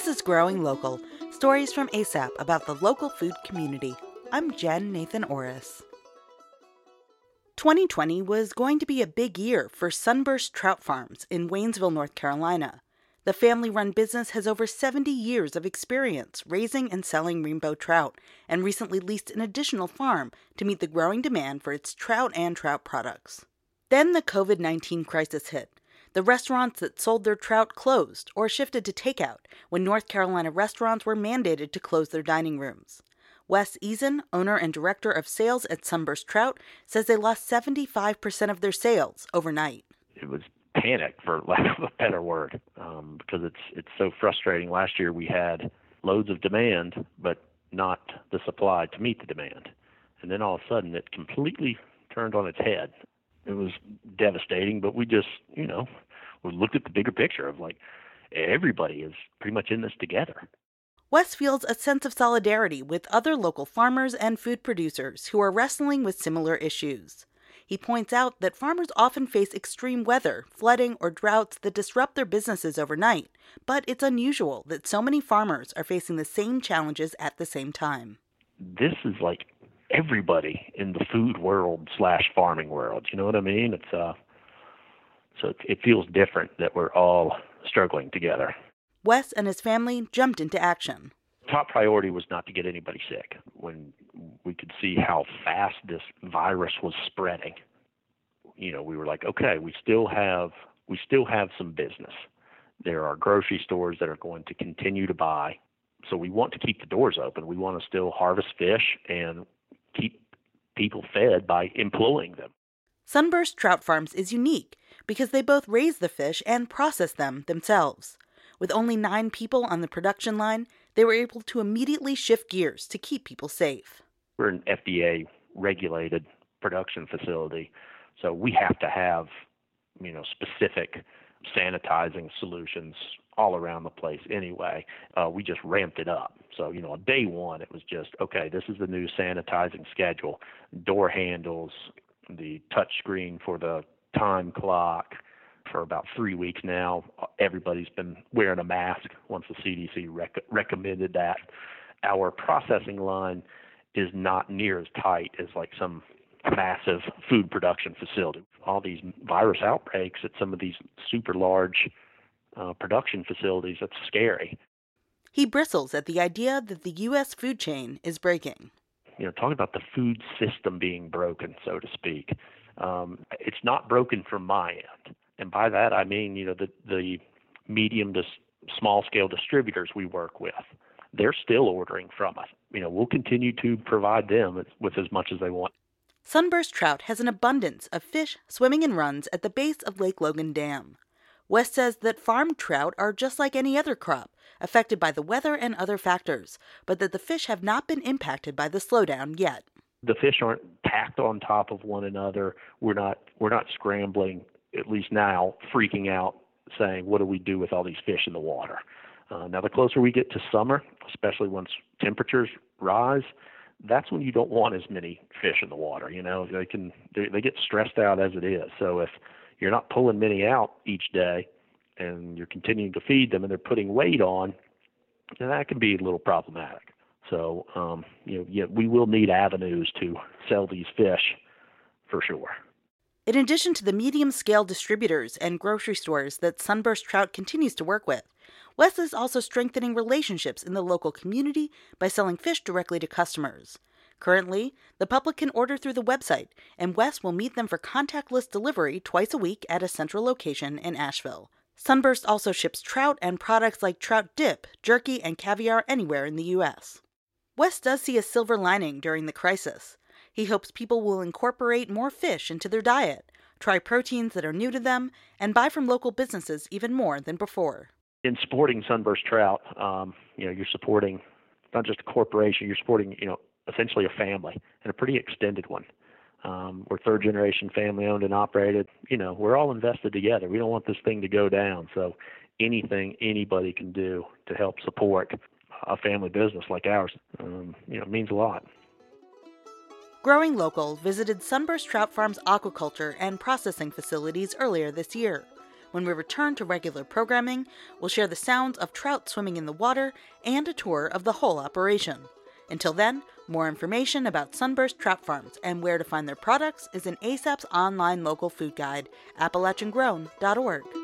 This is Growing Local stories from ASAP about the local food community. I'm Jen Nathan Orris. 2020 was going to be a big year for Sunburst Trout Farms in Waynesville, North Carolina. The family run business has over 70 years of experience raising and selling rainbow trout and recently leased an additional farm to meet the growing demand for its trout and trout products. Then the COVID 19 crisis hit, the restaurants that sold their trout closed or shifted to takeout when North Carolina restaurants were mandated to close their dining rooms. Wes Eason, owner and director of sales at Sunburst Trout, says they lost 75% of their sales overnight. It was panic, for lack of a better word, um, because it's it's so frustrating. Last year we had loads of demand, but not the supply to meet the demand, and then all of a sudden it completely turned on its head it was devastating. But we just, you know, we looked at the bigger picture of like everybody is pretty much in this together. Wes feels a sense of solidarity with other local farmers and food producers who are wrestling with similar issues. He points out that farmers often face extreme weather, flooding, or droughts that disrupt their businesses overnight, but it's unusual that so many farmers are facing the same challenges at the same time. This is like everybody in the food world slash farming world. You know what I mean? It's uh, so it, it feels different that we're all struggling together. Wes and his family jumped into action. Top priority was not to get anybody sick. When we could see how fast this virus was spreading, you know, we were like, okay, we still have we still have some business. There are grocery stores that are going to continue to buy. So we want to keep the doors open. We want to still harvest fish and people fed by employing them. Sunburst Trout Farms is unique because they both raise the fish and process them themselves. With only nine people on the production line, they were able to immediately shift gears to keep people safe. We're an FDA regulated production facility, so we have to have, you know, specific sanitizing solutions all around the place anyway. Uh, we just ramped it up. So, you know, on day one, it was just, okay, this is the new sanitizing schedule door handles, the touch screen for the time clock. For about three weeks now, everybody's been wearing a mask once the CDC rec- recommended that. Our processing line is not near as tight as like some massive food production facility. All these virus outbreaks at some of these super large uh, production facilities, that's scary. He bristles at the idea that the U.S. food chain is breaking. You know, talking about the food system being broken, so to speak. Um, it's not broken from my end, and by that I mean, you know, the the medium to small scale distributors we work with. They're still ordering from us. You know, we'll continue to provide them with as much as they want. Sunburst Trout has an abundance of fish swimming in runs at the base of Lake Logan Dam. Wes says that farm trout are just like any other crop, affected by the weather and other factors, but that the fish have not been impacted by the slowdown yet. The fish aren't packed on top of one another. We're not we're not scrambling, at least now, freaking out, saying, "What do we do with all these fish in the water?" Uh, now, the closer we get to summer, especially once temperatures rise, that's when you don't want as many fish in the water. You know, they can they, they get stressed out as it is. So if you're not pulling many out each day and you're continuing to feed them and they're putting weight on, and that can be a little problematic. So, um, you know, yeah, we will need avenues to sell these fish for sure. In addition to the medium scale distributors and grocery stores that Sunburst Trout continues to work with, Wes is also strengthening relationships in the local community by selling fish directly to customers. Currently, the public can order through the website, and Wes will meet them for contactless delivery twice a week at a central location in Asheville. Sunburst also ships trout and products like trout dip, jerky, and caviar anywhere in the U.S. Wes does see a silver lining during the crisis. He hopes people will incorporate more fish into their diet, try proteins that are new to them, and buy from local businesses even more than before. In supporting Sunburst Trout, um, you know, you're supporting not just a corporation, you're supporting, you know, essentially a family and a pretty extended one. Um, we're third generation family owned and operated. You know, we're all invested together. We don't want this thing to go down. So anything anybody can do to help support a family business like ours, um, you know, means a lot. Growing Local visited Sunburst Trout Farm's aquaculture and processing facilities earlier this year. When we return to regular programming, we'll share the sounds of trout swimming in the water and a tour of the whole operation. Until then, more information about Sunburst Trout Farms and where to find their products is in ASAP's online local food guide, AppalachianGrown.org.